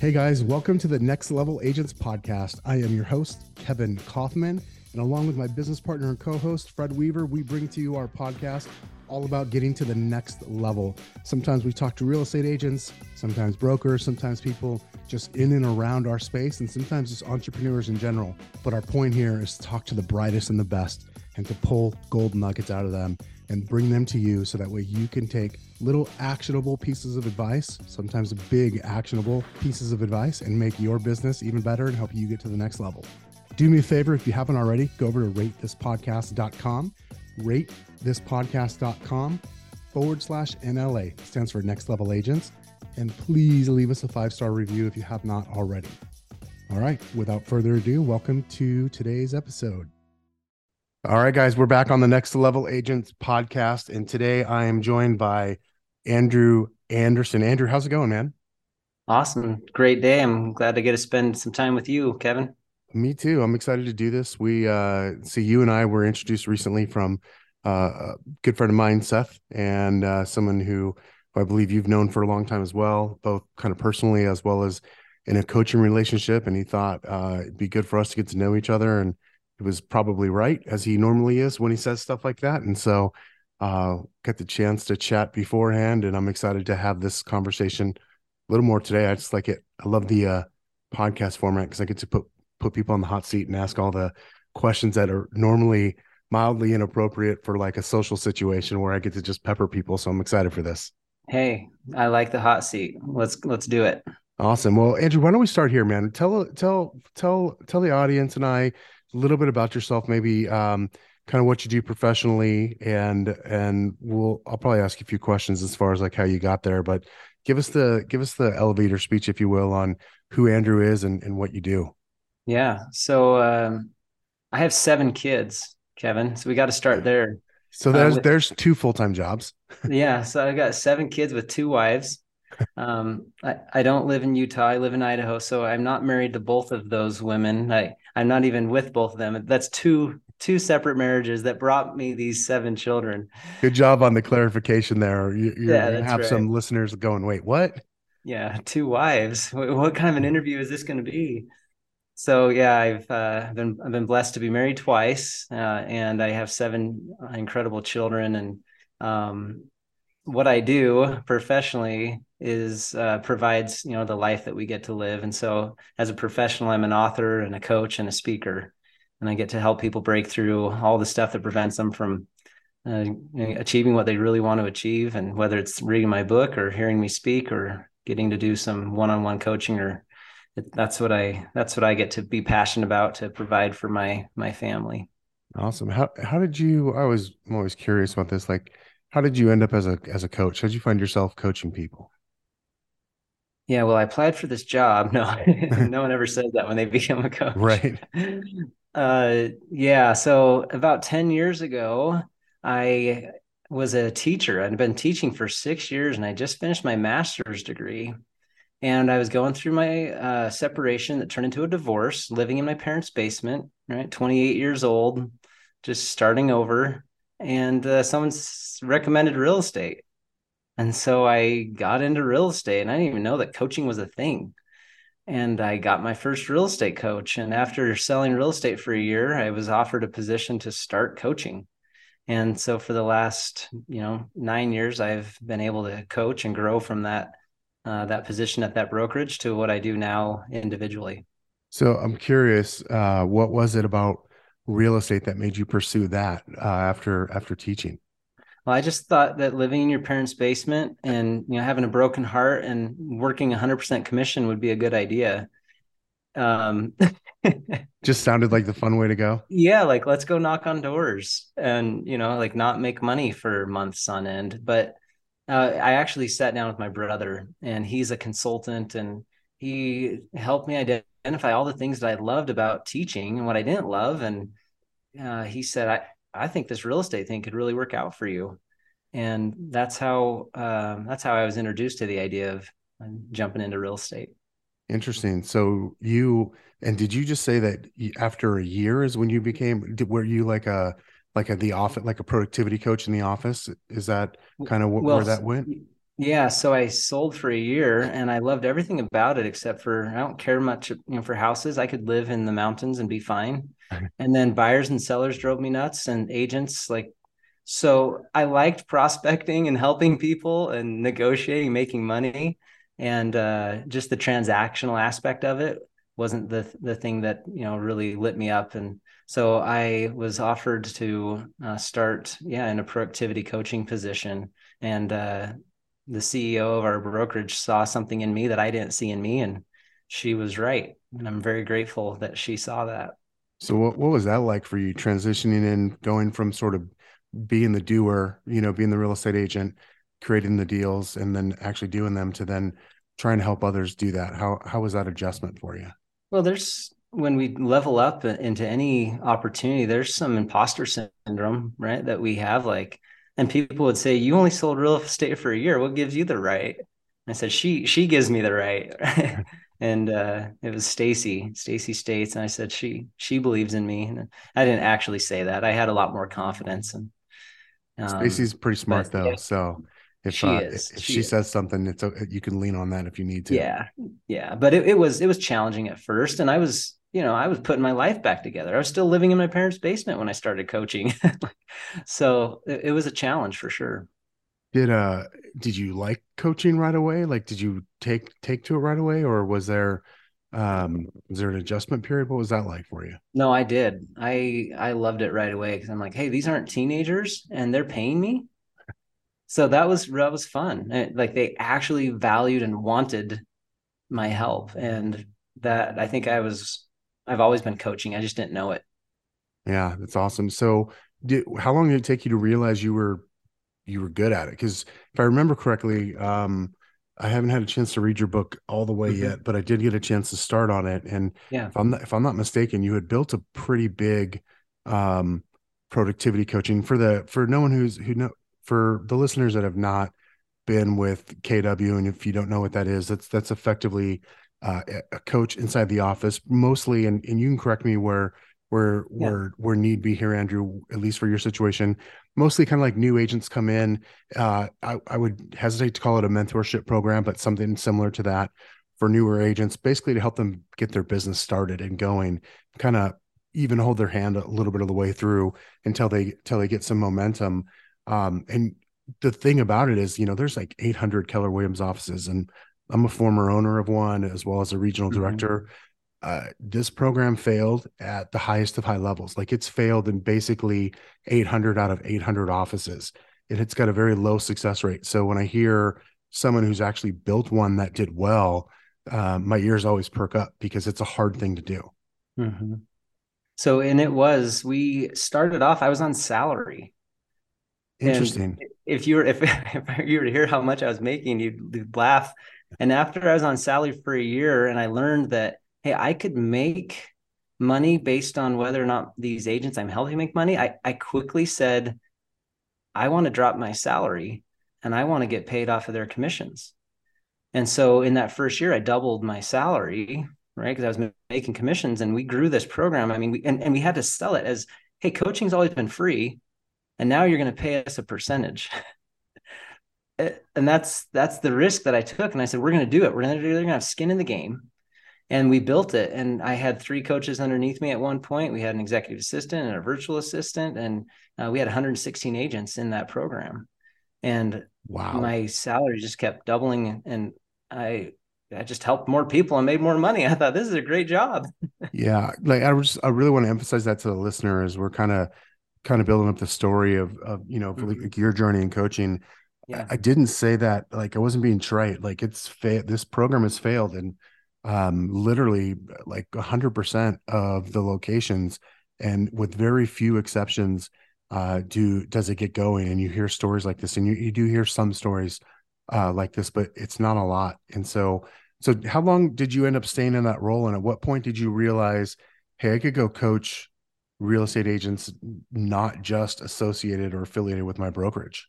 Hey guys, welcome to the Next Level Agents podcast. I am your host, Kevin Kaufman, and along with my business partner and co host, Fred Weaver, we bring to you our podcast all about getting to the next level. Sometimes we talk to real estate agents, sometimes brokers, sometimes people just in and around our space, and sometimes just entrepreneurs in general. But our point here is to talk to the brightest and the best and to pull gold nuggets out of them and bring them to you so that way you can take little actionable pieces of advice, sometimes big actionable pieces of advice, and make your business even better and help you get to the next level. Do me a favor if you haven't already, go over to ratethispodcast.com, ratethispodcast.com forward slash NLA, stands for Next Level Agents. And please leave us a five star review if you have not already. All right, without further ado, welcome to today's episode. All right, guys, we're back on the Next Level Agents podcast. And today I am joined by Andrew Anderson. Andrew, how's it going, man? Awesome. Great day. I'm glad to get to spend some time with you, Kevin. Me too. I'm excited to do this. We uh see you and I were introduced recently from uh, a good friend of mine, Seth, and uh, someone who, who I believe you've known for a long time as well, both kind of personally as well as in a coaching relationship. And he thought uh, it'd be good for us to get to know each other and it was probably right as he normally is when he says stuff like that. And so uh got the chance to chat beforehand and I'm excited to have this conversation a little more today. I just like it. I love the uh podcast format because I get to put put people on the hot seat and ask all the questions that are normally mildly inappropriate for like a social situation where I get to just pepper people. So I'm excited for this. Hey, I like the hot seat. Let's let's do it. Awesome. Well, Andrew, why don't we start here, man? Tell tell tell tell the audience and I a little bit about yourself, maybe um, kind of what you do professionally, and and we'll I'll probably ask you a few questions as far as like how you got there, but give us the give us the elevator speech, if you will, on who Andrew is and, and what you do. Yeah. So um, I have seven kids, Kevin. So we got to start there. So there's uh, with, there's two full time jobs. yeah. So I got seven kids with two wives. Um, I, I don't live in Utah. I live in Idaho. So I'm not married to both of those women. I, I'm not even with both of them. That's two two separate marriages that brought me these seven children. Good job on the clarification there. You, you're yeah, have right. some listeners going, wait, what? Yeah, two wives. What kind of an interview is this going to be? So yeah, I've uh, been I've been blessed to be married twice, uh, and I have seven incredible children. And um, what I do professionally is uh, provides you know the life that we get to live. And so as a professional i'm an author and a coach and a speaker and i get to help people break through all the stuff that prevents them from uh, achieving what they really want to achieve. And whether it's reading my book or hearing me speak or getting to do some one-on-one coaching or that's what i that's what i get to be passionate about to provide for my my family. Awesome. How how did you i was i'm always curious about this like how did you end up as a as a coach? How did you find yourself coaching people yeah, well, I applied for this job. No, no one ever says that when they become a coach. Right. Uh, yeah. So about 10 years ago, I was a teacher. I'd been teaching for six years and I just finished my master's degree. And I was going through my uh, separation that turned into a divorce, living in my parents' basement, right? 28 years old, just starting over. And uh, someone's recommended real estate. And so I got into real estate and I didn't even know that coaching was a thing. And I got my first real estate coach. And after selling real estate for a year, I was offered a position to start coaching. And so for the last, you know, nine years, I've been able to coach and grow from that uh, that position at that brokerage to what I do now individually. So I'm curious, uh, what was it about real estate that made you pursue that uh, after after teaching? Well, I just thought that living in your parents' basement and you know having a broken heart and working 100% commission would be a good idea. Um, just sounded like the fun way to go. Yeah, like let's go knock on doors and you know like not make money for months on end. But uh, I actually sat down with my brother, and he's a consultant, and he helped me identify all the things that I loved about teaching and what I didn't love. And uh, he said, I I think this real estate thing could really work out for you. And that's how um, that's how I was introduced to the idea of um, jumping into real estate. Interesting. So you and did you just say that after a year is when you became? Were you like a like a the office like a productivity coach in the office? Is that kind of wh- well, where that went? Yeah, so I sold for a year and I loved everything about it except for I don't care much, you know, for houses. I could live in the mountains and be fine. And then buyers and sellers drove me nuts and agents like so I liked prospecting and helping people and negotiating, making money, and uh, just the transactional aspect of it wasn't the the thing that you know really lit me up. And so I was offered to uh, start, yeah, in a productivity coaching position, and uh, the CEO of our brokerage saw something in me that I didn't see in me, and she was right. And I'm very grateful that she saw that. So what what was that like for you transitioning in, going from sort of being the doer, you know, being the real estate agent, creating the deals and then actually doing them to then trying to help others do that. How how was that adjustment for you? Well, there's when we level up into any opportunity, there's some imposter syndrome, right? That we have like and people would say, You only sold real estate for a year. What gives you the right? I said, She she gives me the right. and uh, it was Stacy, Stacy States. And I said, She she believes in me. And I didn't actually say that. I had a lot more confidence and um, Stacy's pretty smart though, yeah, so if she uh, if she, she says something, it's a, you can lean on that if you need to. Yeah, yeah, but it, it was it was challenging at first, and I was you know I was putting my life back together. I was still living in my parents' basement when I started coaching, so it, it was a challenge for sure. Did uh did you like coaching right away? Like, did you take take to it right away, or was there um was there an adjustment period? What was that like for you? No i did. I i loved it right away because i'm like hey these aren't teenagers and they're paying me? So that was that was fun. Like they actually valued and wanted my help and that i think i was i've always been coaching i just didn't know it. Yeah that's awesome. So did how long did it take you to realize you were you were good at it? Because if i remember correctly um I haven't had a chance to read your book all the way mm-hmm. yet, but I did get a chance to start on it. And yeah. if I'm not, if I'm not mistaken, you had built a pretty big um, productivity coaching for the for no one who's who know for the listeners that have not been with KW, and if you don't know what that is, that's that's effectively uh, a coach inside the office, mostly. And and you can correct me where where yeah. where where need be here, Andrew, at least for your situation. Mostly kind of like new agents come in. Uh, I, I would hesitate to call it a mentorship program, but something similar to that for newer agents, basically to help them get their business started and going, kind of even hold their hand a little bit of the way through until they until they get some momentum. Um, and the thing about it is, you know, there's like 800 Keller Williams offices, and I'm a former owner of one as well as a regional mm-hmm. director uh, this program failed at the highest of high levels. Like it's failed in basically 800 out of 800 offices. It, it's got a very low success rate. So when I hear someone who's actually built one that did well, uh, my ears always perk up because it's a hard thing to do. Mm-hmm. So, and it was, we started off, I was on salary. Interesting. And if you were, if, if you were to hear how much I was making, you'd, you'd laugh. And after I was on salary for a year and I learned that hey, I could make money based on whether or not these agents I'm helping make money, I, I quickly said, I want to drop my salary and I want to get paid off of their commissions. And so in that first year, I doubled my salary, right? Because I was making commissions and we grew this program. I mean, we, and, and we had to sell it as, hey, coaching's always been free. And now you're going to pay us a percentage. Eh, and that's that's the risk that I took. And I said, we're going to do it. We're going to do. They're going to have skin in the game and we built it. And i had three coaches underneath me at one point. We had an executive assistant and a virtual assistant and uh, we had 116 agents in that program. And wow. my salary just kept doubling and i i just helped more people and made more money. I thought this is a great job. Yeah like i just i really want to emphasize that to the listener as we're kind of kind of building up the story of of you know mm-hmm. like your journey in coaching. Yeah. I, I didn't say that like i wasn't being trite. Like it's fa- this program has failed and um, literally like 100% of the locations and with very few exceptions uh, do does it get going and you hear stories like this and you, you do hear some stories uh, like this but it's not a lot and so so how long did you end up staying in that role and at what point did you realize hey i could go coach real estate agents not just associated or affiliated with my brokerage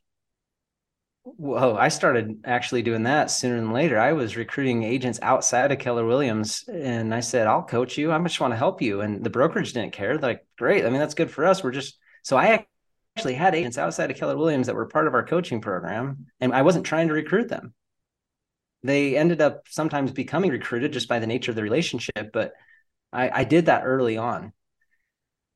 Whoa, I started actually doing that sooner than later. I was recruiting agents outside of Keller Williams and I said, I'll coach you. I just want to help you. And the brokerage didn't care. They're like, great. I mean, that's good for us. We're just, so I actually had agents outside of Keller Williams that were part of our coaching program, and I wasn't trying to recruit them. They ended up sometimes becoming recruited just by the nature of the relationship, but I, I did that early on.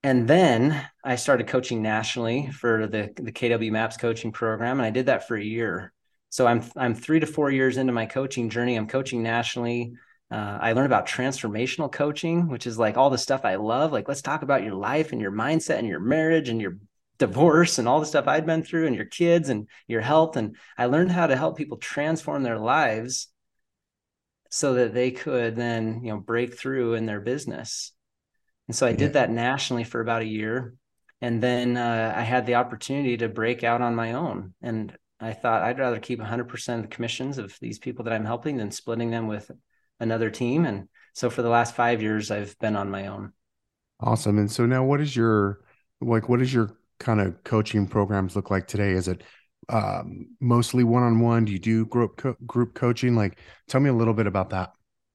And then I started coaching nationally for the, the KW Maps coaching program, and I did that for a year. So I'm I'm three to four years into my coaching journey. I'm coaching nationally. Uh, I learned about transformational coaching, which is like all the stuff I love. Like, let's talk about your life and your mindset and your marriage and your divorce and all the stuff I'd been through and your kids and your health. And I learned how to help people transform their lives so that they could then, you know, break through in their business. And so I did that nationally for about a year. And then uh, I had the opportunity to break out on my own. And I thought I'd rather keep 100% of the commissions of these people that I'm helping than splitting them with another team. And so for the last five years, I've been on my own. Awesome. And so now what is your, like, what is your kind of coaching programs look like today? Is it um, mostly one-on-one? Do you do group co- group coaching? Like, tell me a little bit about that.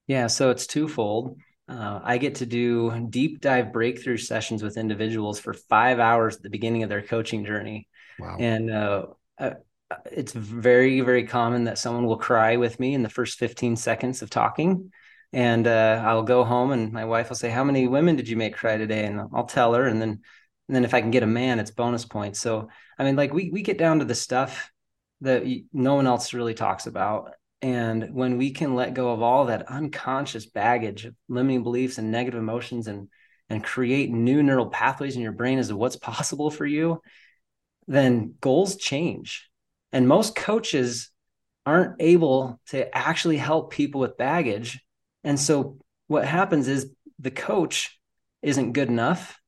Yeah, so it's twofold. Uh, I get to do deep dive breakthrough sessions with individuals for five hours at the beginning of their coaching journey. Wow. And uh, uh, it's very, very common that someone will cry with me in the first 15 seconds of talking. And uh, I'll go home and my wife will say, How many women did you make cry today? And I'll tell her. And then and then if I can get a man, it's bonus points. So I mean, like we we get down to the stuff that no one else really talks about. And when we can let go of all that unconscious baggage of limiting beliefs and negative emotions and and create new neural pathways in your brain as to what's possible for you, then goals change. And most coaches aren't able to actually help people with baggage. And so what happens is the coach isn't good enough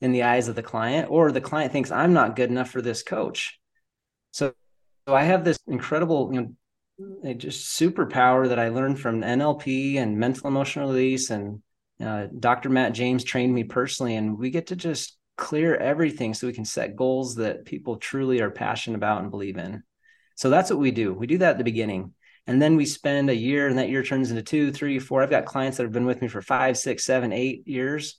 in the eyes of the client, or the client thinks I'm not good enough for this coach. So, so I have this incredible, you know, just superpower that I learned from NLP and mental emotional release. And uh, Dr. Matt James trained me personally, and we get to just clear everything so we can set goals that people truly are passionate about and believe in. So that's what we do. We do that at the beginning. And then we spend a year, and that year turns into two, three, four. I've got clients that have been with me for five, six, seven, eight years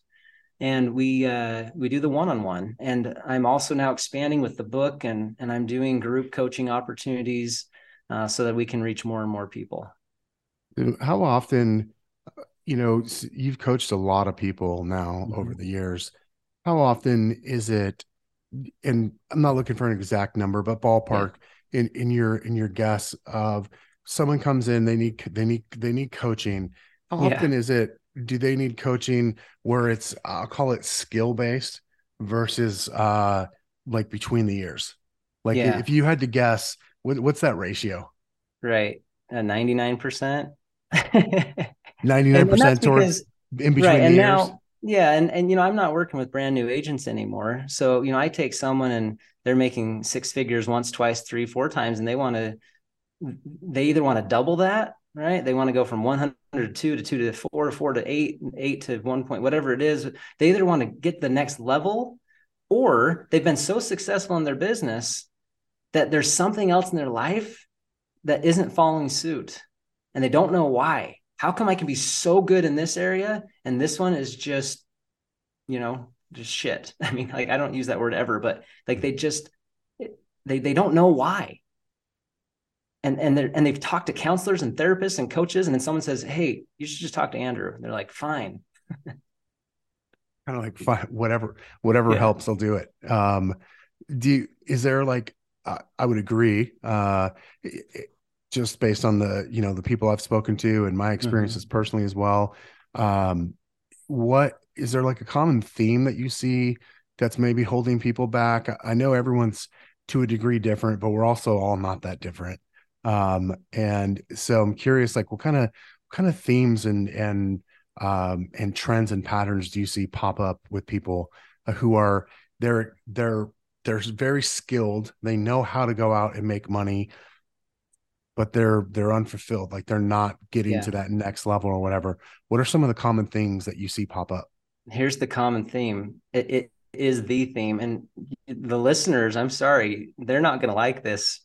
and we uh, we do the one-on-one and i'm also now expanding with the book and and i'm doing group coaching opportunities uh, so that we can reach more and more people how often you know you've coached a lot of people now mm-hmm. over the years how often is it and i'm not looking for an exact number but ballpark yeah. in in your in your guess of someone comes in they need they need they need coaching how often yeah. is it do they need coaching where it's I'll call it skill based versus uh like between the years? Like yeah. if you had to guess, what, what's that ratio? Right, uh, ninety nine percent. Ninety nine percent towards in between right, and years. Now, yeah, and and you know I'm not working with brand new agents anymore, so you know I take someone and they're making six figures once, twice, three, four times, and they want to they either want to double that right? They want to go from 100 to 2 to 2 to 4 to 4 to 8, 8 to 1 point, whatever it is. They either want to get the next level or they've been so successful in their business that there's something else in their life that isn't following suit and they don't know why. How come I can be so good in this area and this one is just, you know, just shit. I mean, like I don't use that word ever, but like they just they they don't know why and and they and they've talked to counselors and therapists and coaches, and then someone says, "Hey, you should just talk to Andrew." And they're like, "Fine." kind of like fine, whatever, whatever yeah. helps, I'll do it. Um, do you, is there like uh, I would agree, uh, it, just based on the you know the people I've spoken to and my experiences mm-hmm. personally as well. Um, what is there like a common theme that you see that's maybe holding people back? I know everyone's to a degree different, but we're also all not that different. Um, and so I'm curious, like what kind of what kind of themes and and um, and trends and patterns do you see pop up with people uh, who are they're they're they're very skilled, they know how to go out and make money, but they're they're unfulfilled, like they're not getting yeah. to that next level or whatever. What are some of the common things that you see pop up? Here's the common theme. It, it is the theme, and the listeners, I'm sorry, they're not going to like this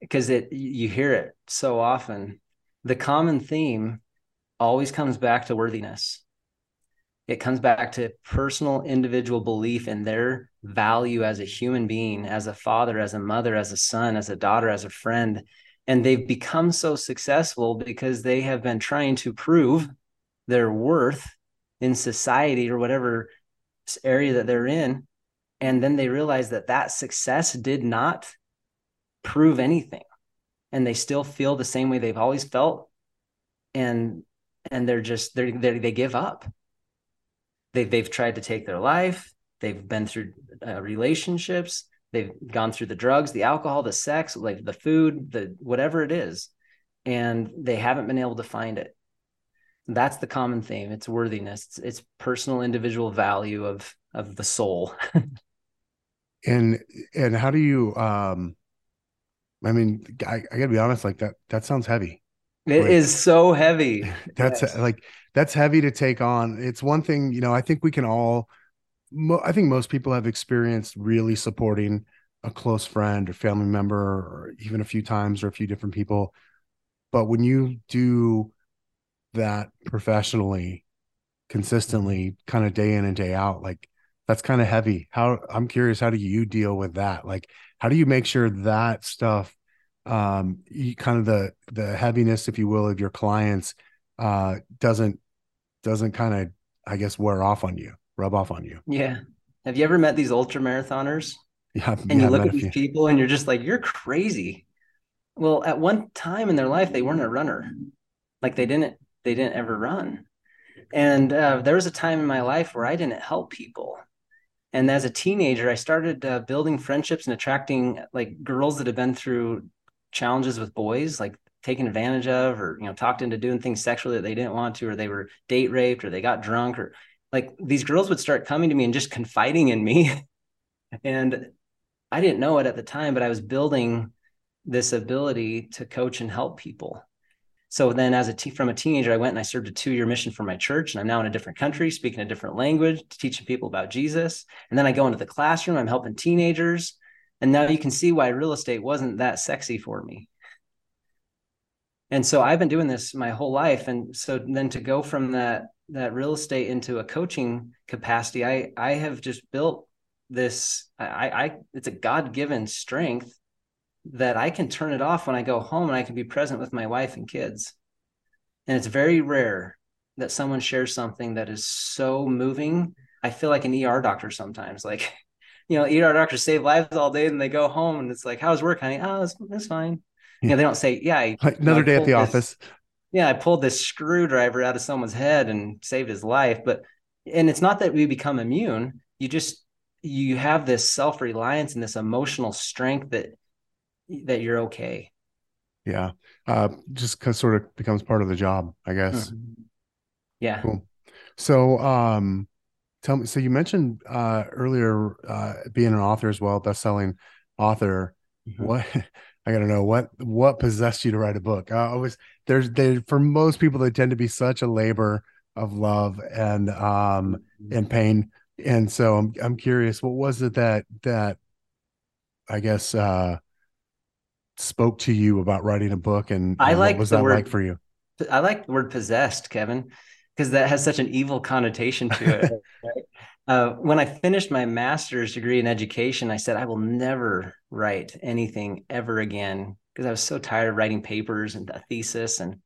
because it you hear it so often the common theme always comes back to worthiness it comes back to personal individual belief in their value as a human being as a father as a mother as a son as a daughter as a friend. And they've become so successful because they have been trying to prove their worth in society or whatever area that they're in. And then they realize that that success did not prove anything. And they still feel the same way they've always felt. And and they're just they're they give up they they've tried to take their life. They've been through uh, relationships. They've gone through the drugs the alcohol the sex like the food the whatever it is and they haven't been able to find it. That's the common theme. It's worthiness. It's, it's personal individual value of of the soul. And and how do you um i mean I, I gotta be honest like that that sounds heavy. It like, is so heavy. That's yes. like that's heavy to take on. It's one thing you know i think we can all mo- i think most people have experienced really supporting a close friend or family member or even a few times or a few different people. But when you do that professionally consistently kind of day in and day out like that's kind of heavy. How i'm curious how do you deal with that? Like how do you make sure that stuff um you, kind of the the heaviness if you will of your clients uh doesn't doesn't kind of i guess wear off on you rub off on you. Yeah. Have you ever met these ultra marathoners? Yeah and you look at these people and you're just like you're crazy. Well at one time in their life they weren't a runner. Like they didn't they didn't ever run. And uh, there was a time in my life where i didn't help people. And as a teenager i started uh, building friendships and attracting like girls that had been through challenges with boys like taken advantage of or you know talked into doing things sexually that they didn't want to or they were date raped or they got drunk or like these girls would start coming to me and just confiding in me and i didn't know it at the time but i was building this ability to coach and help people so then, as a te- from a teenager, I went and I served a two year mission for my church, and I'm now in a different country, speaking a different language, teaching people about Jesus. And then I go into the classroom, I'm helping teenagers, and now you can see why real estate wasn't that sexy for me. And so I've been doing this my whole life, and so then to go from that that real estate into a coaching capacity, I I have just built this. I, I it's a God given strength that I can turn it off when I go home and I can be present with my wife and kids. And it's very rare that someone shares something that is so moving. I feel like an ER doctor sometimes. Like, you know, ER doctors save lives all day and they go home and it's like, how's work, honey? Oh, it's, it's fine. You know, they don't say, yeah, I, another day at the this, office. Yeah, I pulled this screwdriver out of someone's head and saved his life. But, and it's not that we become immune. You just, you have this self reliance and this emotional strength that that you're okay. Yeah. Uh, just cause sort of becomes part of the job, I guess. Mm-hmm. Yeah. Cool. So, um, tell me, so you mentioned, uh, earlier, uh, being an author as well, best-selling author. Mm-hmm. What, I gotta know what, what possessed you to write a book? Uh, I was there's, they, for most people, they tend to be such a labor of love and, um, mm-hmm. and pain. And so I'm, I'm curious, what was it that, that I guess, uh, spoke to you about writing a book and, I like what was that word, like for you? I like the word possessed, Kevin, because that has such an evil connotation to it. right? Uh, when I finished my master's degree in education, I said, I will never write anything ever again because I was so tired of writing papers and a thesis. And,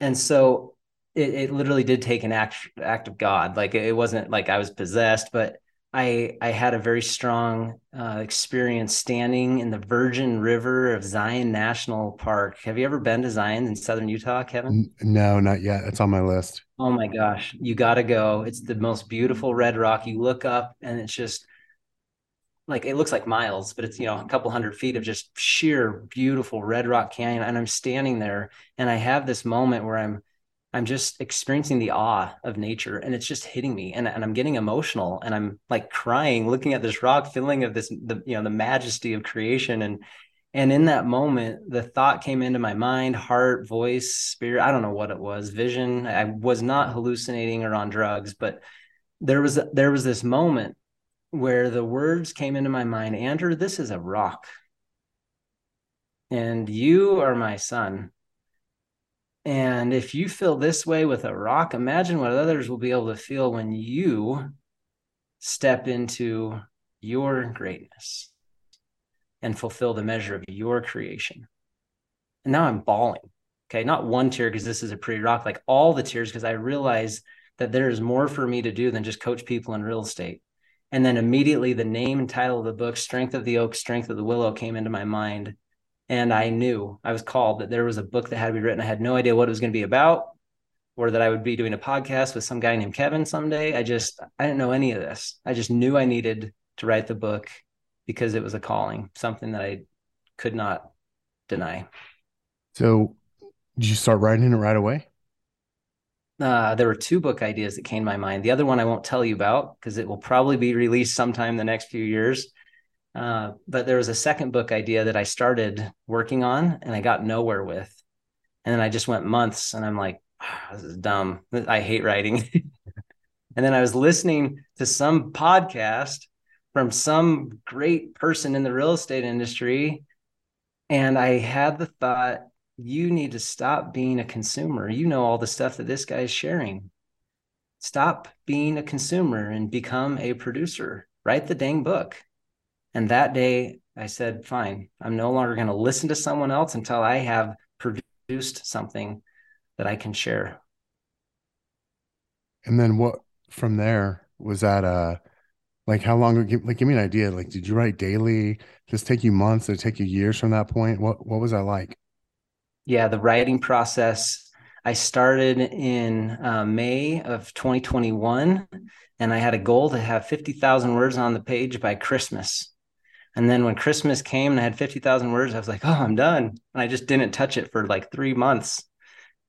and so it, it literally did take an act, act of God. Like it wasn't like I was possessed, but I I had a very strong uh, experience standing in the Virgin River of Zion National Park. Have you ever been to Zion in southern Utah, Kevin? No, not yet. It's on my list. Oh my gosh, you got to go. It's the most beautiful red rock. You look up and it's just like it looks like miles, but it's you know a couple hundred feet of just sheer beautiful red rock canyon. And I'm standing there and I have this moment where I'm I'm just experiencing the awe of nature and it's just hitting me and, and I'm getting emotional and I'm like crying, looking at this rock, feeling of this, the, you know, the majesty of creation. And, and in that moment, the thought came into my mind, heart, voice, spirit. I don't know what it was, vision. I was not hallucinating or on drugs, but there was, there was this moment where the words came into my mind, Andrew, this is a rock and you are my son And if you feel this way with a rock, imagine what others will be able to feel when you step into your greatness and fulfill the measure of your creation. And now I'm bawling. Okay. Not one tear because this is a pretty rock, like all the tears because I realize that there is more for me to do than just coach people in real estate. And then immediately the name and title of the book, Strength of the Oak, Strength of the Willow, came into my mind. And I knew I was called that there was a book that had to be written. I had no idea what it was going to be about or that I would be doing a podcast with some guy named Kevin someday. I just, I didn't know any of this. I just knew I needed to write the book because it was a calling, something that I could not deny. So, did you start writing it right away? Uh, there were two book ideas that came to my mind. The other one I won't tell you about because it will probably be released sometime in the next few years. Uh, but there was a second book idea that I started working on and I got nowhere with. And then I just went months and I'm like, oh, this is dumb. I hate writing. and then I was listening to some podcast from some great person in the real estate industry. And I had the thought, you need to stop being a consumer. You know all the stuff that this guy is sharing. Stop being a consumer and become a producer. Write the dang book. And that day I said, fine, I'm no longer going to listen to someone else until I have produced something that I can share. And then what from there was that uh like how long like give me an idea. Like did you write daily? Just take you months? Did it take you years from that point? What what was that like? Yeah the writing process. I started in uh, may of 2021 and i had a goal to have 50000 words on the page by christmas and then when christmas came and i had 50000 words i was like oh i'm done and i just didn't touch it for like three months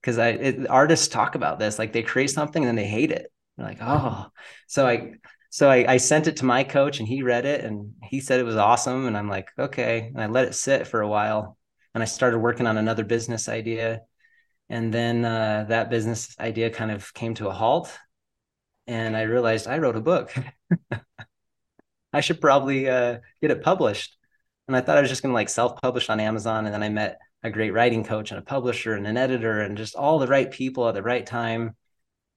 because i it, artists talk about this like they create something and then they hate it they're like oh so i so I, I, sent it to my coach and he read it and he said it was awesome. And I'm like, okay. And I let it sit for a while. And I started working on another business idea. And then uh, that business idea kind of came to a halt. And I realized I wrote a book. I should probably uh, get it published. And I thought I was just going to like self publish on Amazon. And then I met a great writing coach and a publisher and an editor and just all the right people at the right time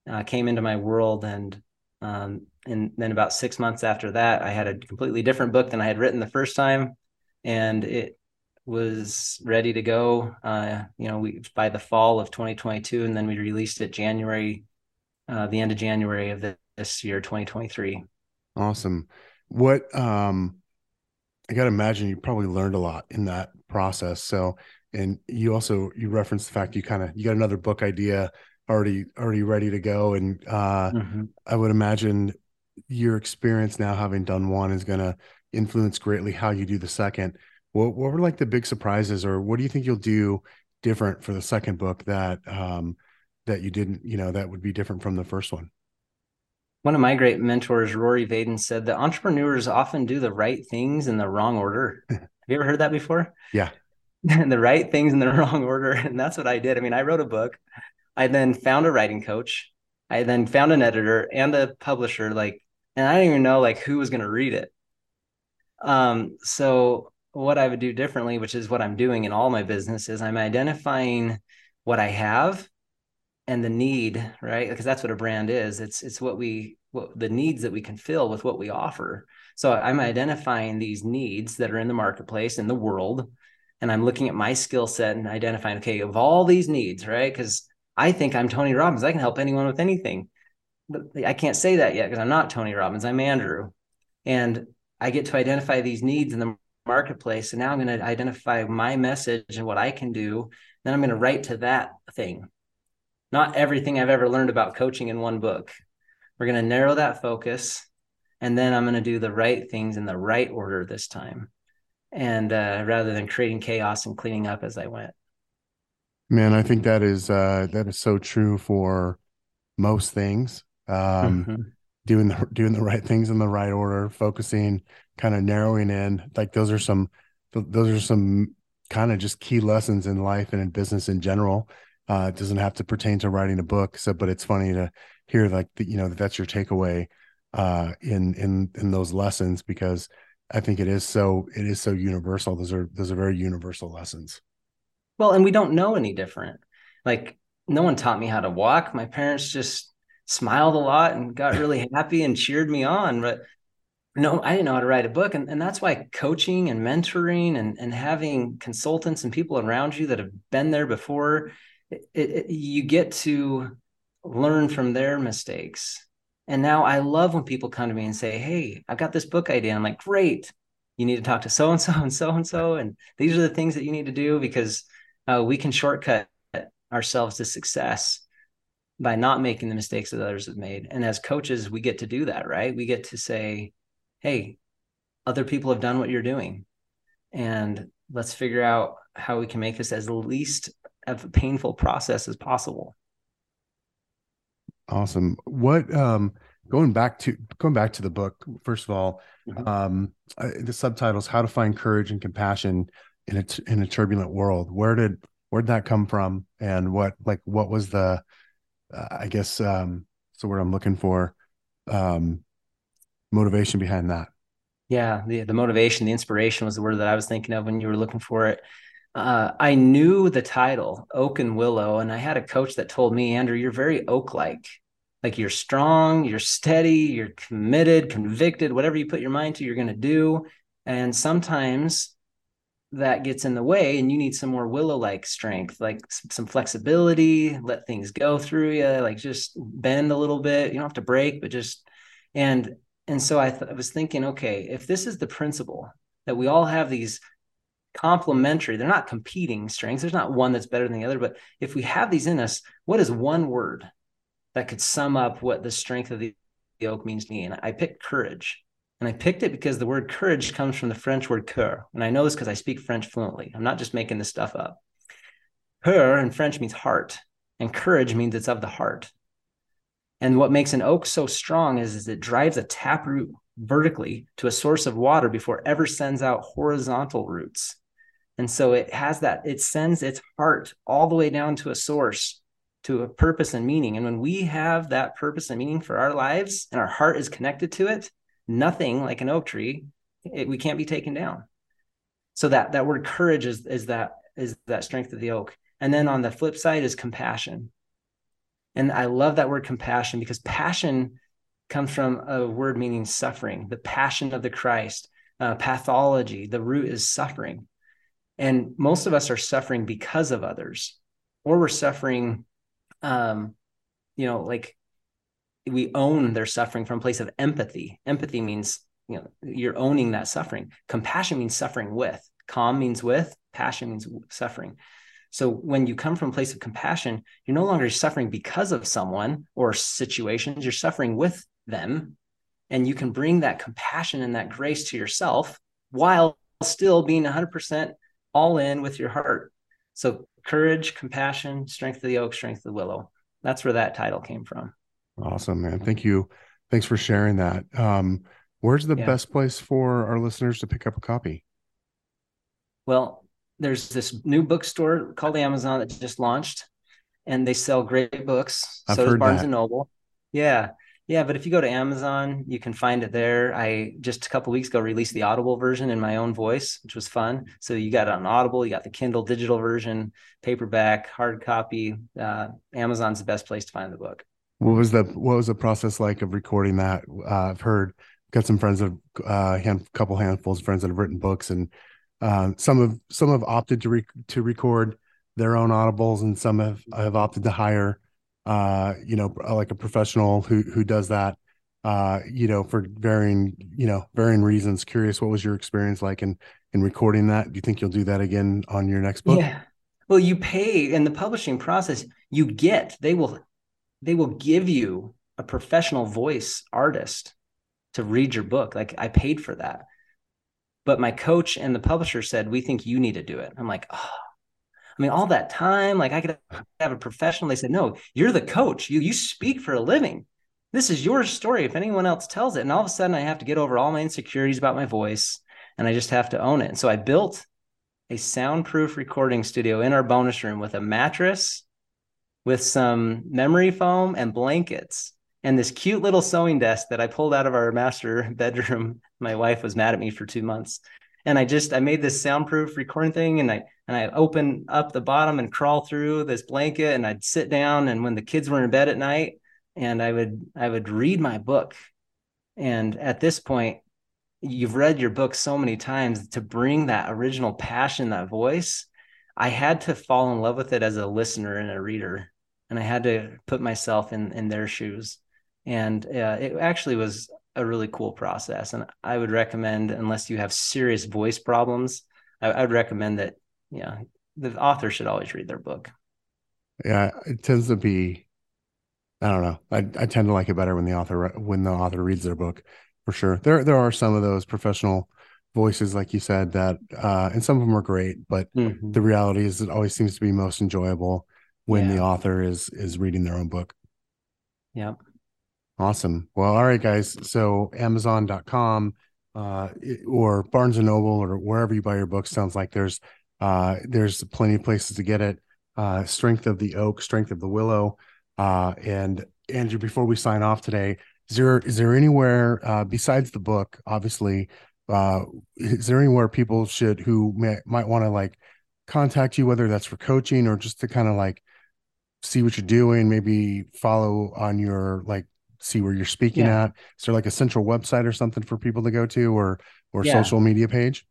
uh, came into my world. And um, and then about six months after that, I had a completely different book than I had written the first time, and it was ready to go. Uh, you know, we by the fall of 2022, and then we released it January, uh, the end of January of this year, 2023. Awesome. What um, I got to imagine you probably learned a lot in that process. So, and you also you referenced the fact you kind of you got another book idea already already ready to go and uh, mm-hmm. i would imagine your experience now having done one is going to influence greatly how you do the second what, what were like the big surprises or what do you think you'll do different for the second book that um, that you didn't you know that would be different from the first one one of my great mentors rory vaden said that entrepreneurs often do the right things in the wrong order. Have you ever heard that before? Yeah. The right things in the wrong order and that's what i did. I mean i wrote a book. I then found a writing coach. I then found an editor and a publisher, like, and I didn't even know like who was going to read it. Um, so what I would do differently, which is what I'm doing in all my business, is I'm identifying what I have and the need, right? Because that's what a brand is. It's it's what we what the needs that we can fill with what we offer. So I'm identifying these needs that are in the marketplace in the world, and I'm looking at my skill set and identifying, okay, of all these needs, right? Because I think I'm Tony Robbins. I can help anyone with anything. But I can't say that yet because I'm not Tony Robbins. I'm Andrew. And I get to identify these needs in the marketplace. And now I'm going to identify my message and what I can do. Then I'm going to write to that thing. Not everything I've ever learned about coaching in one book. We're going to narrow that focus. And then I'm going to do the right things in the right order this time. And uh, rather than creating chaos and cleaning up as I went. Man, I think that is uh that is so true for most things. Um mm-hmm. doing the doing the right things in the right order, focusing, kind of narrowing in. Like those are some those are some kind of just key lessons in life and in business in general. Uh, it doesn't have to pertain to writing a book. So, but it's funny to hear like the, you know that that's your takeaway uh, in in in those lessons because I think it is so it is so universal. Those are those are very universal lessons. Well, and we don't know any different. Like no one taught me how to walk. My parents just smiled a lot and got really happy and cheered me on. But no, I didn't know how to write a book. And, and that's why coaching and mentoring and, and having consultants and people around you that have been there before, it, it, you get to learn from their mistakes. And now I love when people come to me and say, Hey, I've got this book idea. I'm like, Great. You need to talk to so and so and so and so. And these are the things that you need to do because uh, we can shortcut ourselves to success by not making the mistakes that others have made. And as coaches, we get to do that, right? We get to say, hey, other people have done what you're doing. And let's figure out how we can make this as least of a painful process as possible. Awesome. What um going back to going back to the book, first of all, mm-hmm. um the subtitles how to find courage and compassion in a in a turbulent world. Where did where did that come from and what like what was the uh, i guess um so what i'm looking for um motivation behind that yeah the, the motivation the inspiration was the word that i was thinking of when you were looking for it uh, i knew the title oak and willow and i had a coach that told me andrew you're very oak like like you're strong you're steady you're committed convicted whatever you put your mind to you're going to do. And sometimes that gets in the way and you need some more willow like strength like some flexibility let things go through you like just bend a little bit. You don't have to break but just and and so I, th- I was thinking okay if this is the principle that we all have these complementary they're not competing strengths there's not one that's better than the other but if we have these in us what is one word that could sum up what the strength of the, the oak means to me and i picked courage and I picked it because the word courage comes from the French word cœur. And I know this because I speak French fluently. I'm not just making this stuff up. Cœur in French means heart, and courage means it's of the heart. And what makes an oak so strong is, is it drives a taproot vertically to a source of water before ever sends out horizontal roots. And so it has that, it sends its heart all the way down to a source, to a purpose and meaning. And when we have that purpose and meaning for our lives and our heart is connected to it, nothing like an oak tree, it, we can't be taken down. So that that word courage is is that is that strength of the oak. And then on the flip side is compassion. And I love that word compassion because passion comes from a word meaning suffering, the passion of the Christ, uh, pathology. The root is suffering. And most of us are suffering because of others, or we're suffering, um, you know, like we own their suffering from a place of empathy. Empathy means you know you're owning that suffering. Compassion means suffering with. Calm means with. Passion means suffering. So when you come from a place of compassion, you're no longer suffering because of someone or situations. You're suffering with them, and you can bring that compassion and that grace to yourself while still being 100% all in with your heart. So courage, compassion, strength of the oak, strength of the willow. That's where that title came from. Awesome, man. Thank you. Thanks for sharing that. Um, where's the yeah. best place for our listeners to pick up a copy? Well, there's this new bookstore called Amazon that just launched, and they sell great books. I've so does Barnes that. and Noble. Yeah. Yeah, but if you go to Amazon, you can find it there. I just a couple weeks ago released the Audible version in my own voice, which was fun. So you got it on Audible, you got the Kindle digital version, paperback, hard copy. Uh, Amazon's the best place to find the book. What was the what was the process like of recording that? Uh, I've heard got some friends of uh, hand couple handfuls of friends that have written books, and uh, some have some have opted to re- to record their own audibles, and some have have opted to hire, uh, you know, like a professional who who does that, uh, you know, for varying you know varying reasons. Curious, what was your experience like in in recording that? Do you think you'll do that again on your next book? Yeah. Well, you pay in the publishing process. You get they will they will give you a professional voice artist to read your book. Like I paid for that. But my coach and the publisher said, We think you need to do it. I'm like, oh, I mean, all that time, like I could have a professional. They said, No, you're the coach. You you speak for a living. This is your story. If anyone else tells it. And all of a sudden I have to get over all my insecurities about my voice and I just have to own it. And so I built a soundproof recording studio in our bonus room with a mattress with some memory foam and blankets and this cute little sewing desk that I pulled out of our master bedroom. My wife was mad at me for two months. And I just I made this soundproof recording thing and I and I open up the bottom and crawl through this blanket and I'd sit down and when the kids were in bed at night and I would I would read my book. And at this point, you've read your book so many times to bring that original passion, that voice. I had to fall in love with it as a listener and a reader, and I had to put myself in in their shoes. And uh, it actually was a really cool process. And I would recommend, unless you have serious voice problems, I, I would recommend that, yeah, the author should always read their book. Yeah, it tends to be, I don't know. I, I tend to like it better when the author when the author reads their book, for sure. There there are some of those professional voices, like you said, that uh, and some of them are great, but mm-hmm. the reality is it always seems to be most enjoyable when yeah. the author is is reading their own book. Yep. Awesome. Well, all right, guys. So Amazon.com uh, or Barnes and Noble or wherever you buy your books sounds like there's uh, there's plenty of places to get it. Uh, Strength of the Oak, Strength of the Willow. Uh, and Andrew, before we sign off today, is there is there anywhere uh, besides the book, obviously, uh, is there anywhere people should who may, might want to like contact you, whether that's for coaching or just to kind of like see what you're doing, maybe follow on your like see where you're speaking yeah. at? Is there like a central website or something for people to go to or or yeah. social media page?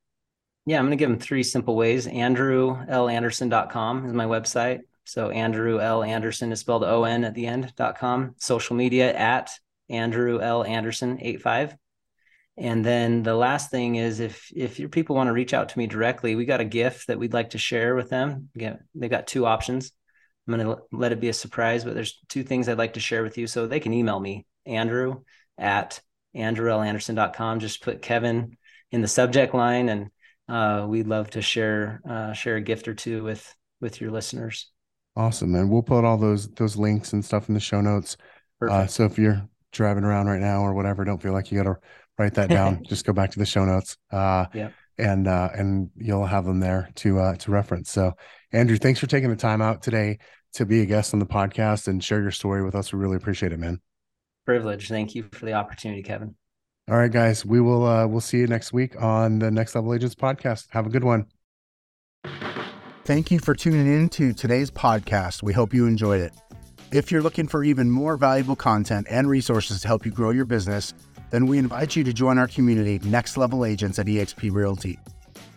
Yeah, I'm going to give them three simple ways. AndrewLAnderson.com is my website. So Andrew L. Anderson is spelled O N at the end.com. Social media at Andrew L. Anderson 85. And then the last thing is if if your people want to reach out to me directly, we got a gift that we'd like to share with them. Again, they've got two options. I'm going to let it be a surprise, but there's two things I'd like to share with you. So they can email me, Andrew at andrewlanderson.com. Just put Kevin in the subject line, and uh, we'd love to share uh, share a gift or two with with your listeners. Awesome, man. We'll put all those those links and stuff in the show notes. Uh, so if you're driving around right now or whatever, don't feel like you got to write that down. Just go back to the show notes. Uh, yeah. And uh, and you'll have them there to uh, to reference. So, Andrew, thanks for taking the time out today to be a guest on the podcast and share your story with us. We really appreciate it, man. Privilege. Thank you for the opportunity, Kevin. All right, guys. We will uh we'll see you next week on the Next Level Agents podcast. Have a good one. Thank you for tuning in to today's podcast. We hope you enjoyed it. If you're looking for even more valuable content and resources to help you grow your business, then we invite you to join our community, Next Level Agents at eXp Realty.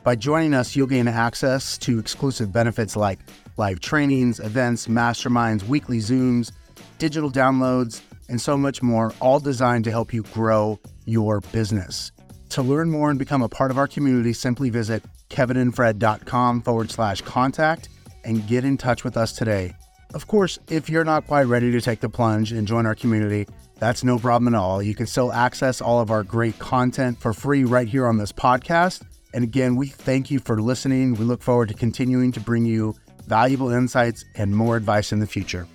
By joining us, you'll gain access to exclusive benefits like live trainings, events, masterminds, weekly Zooms, digital downloads, and so much more, all designed to help you grow your business. To learn more and become a part of our community, simply visit kevinandfred.com forward slash contact and get in touch with us today. Of course, if you're not quite ready to take the plunge and join our community, that's no problem at all. You can still access all of our great content for free right here on this podcast. And again, we thank you for listening. We look forward to continuing to bring you valuable insights and more advice in the future.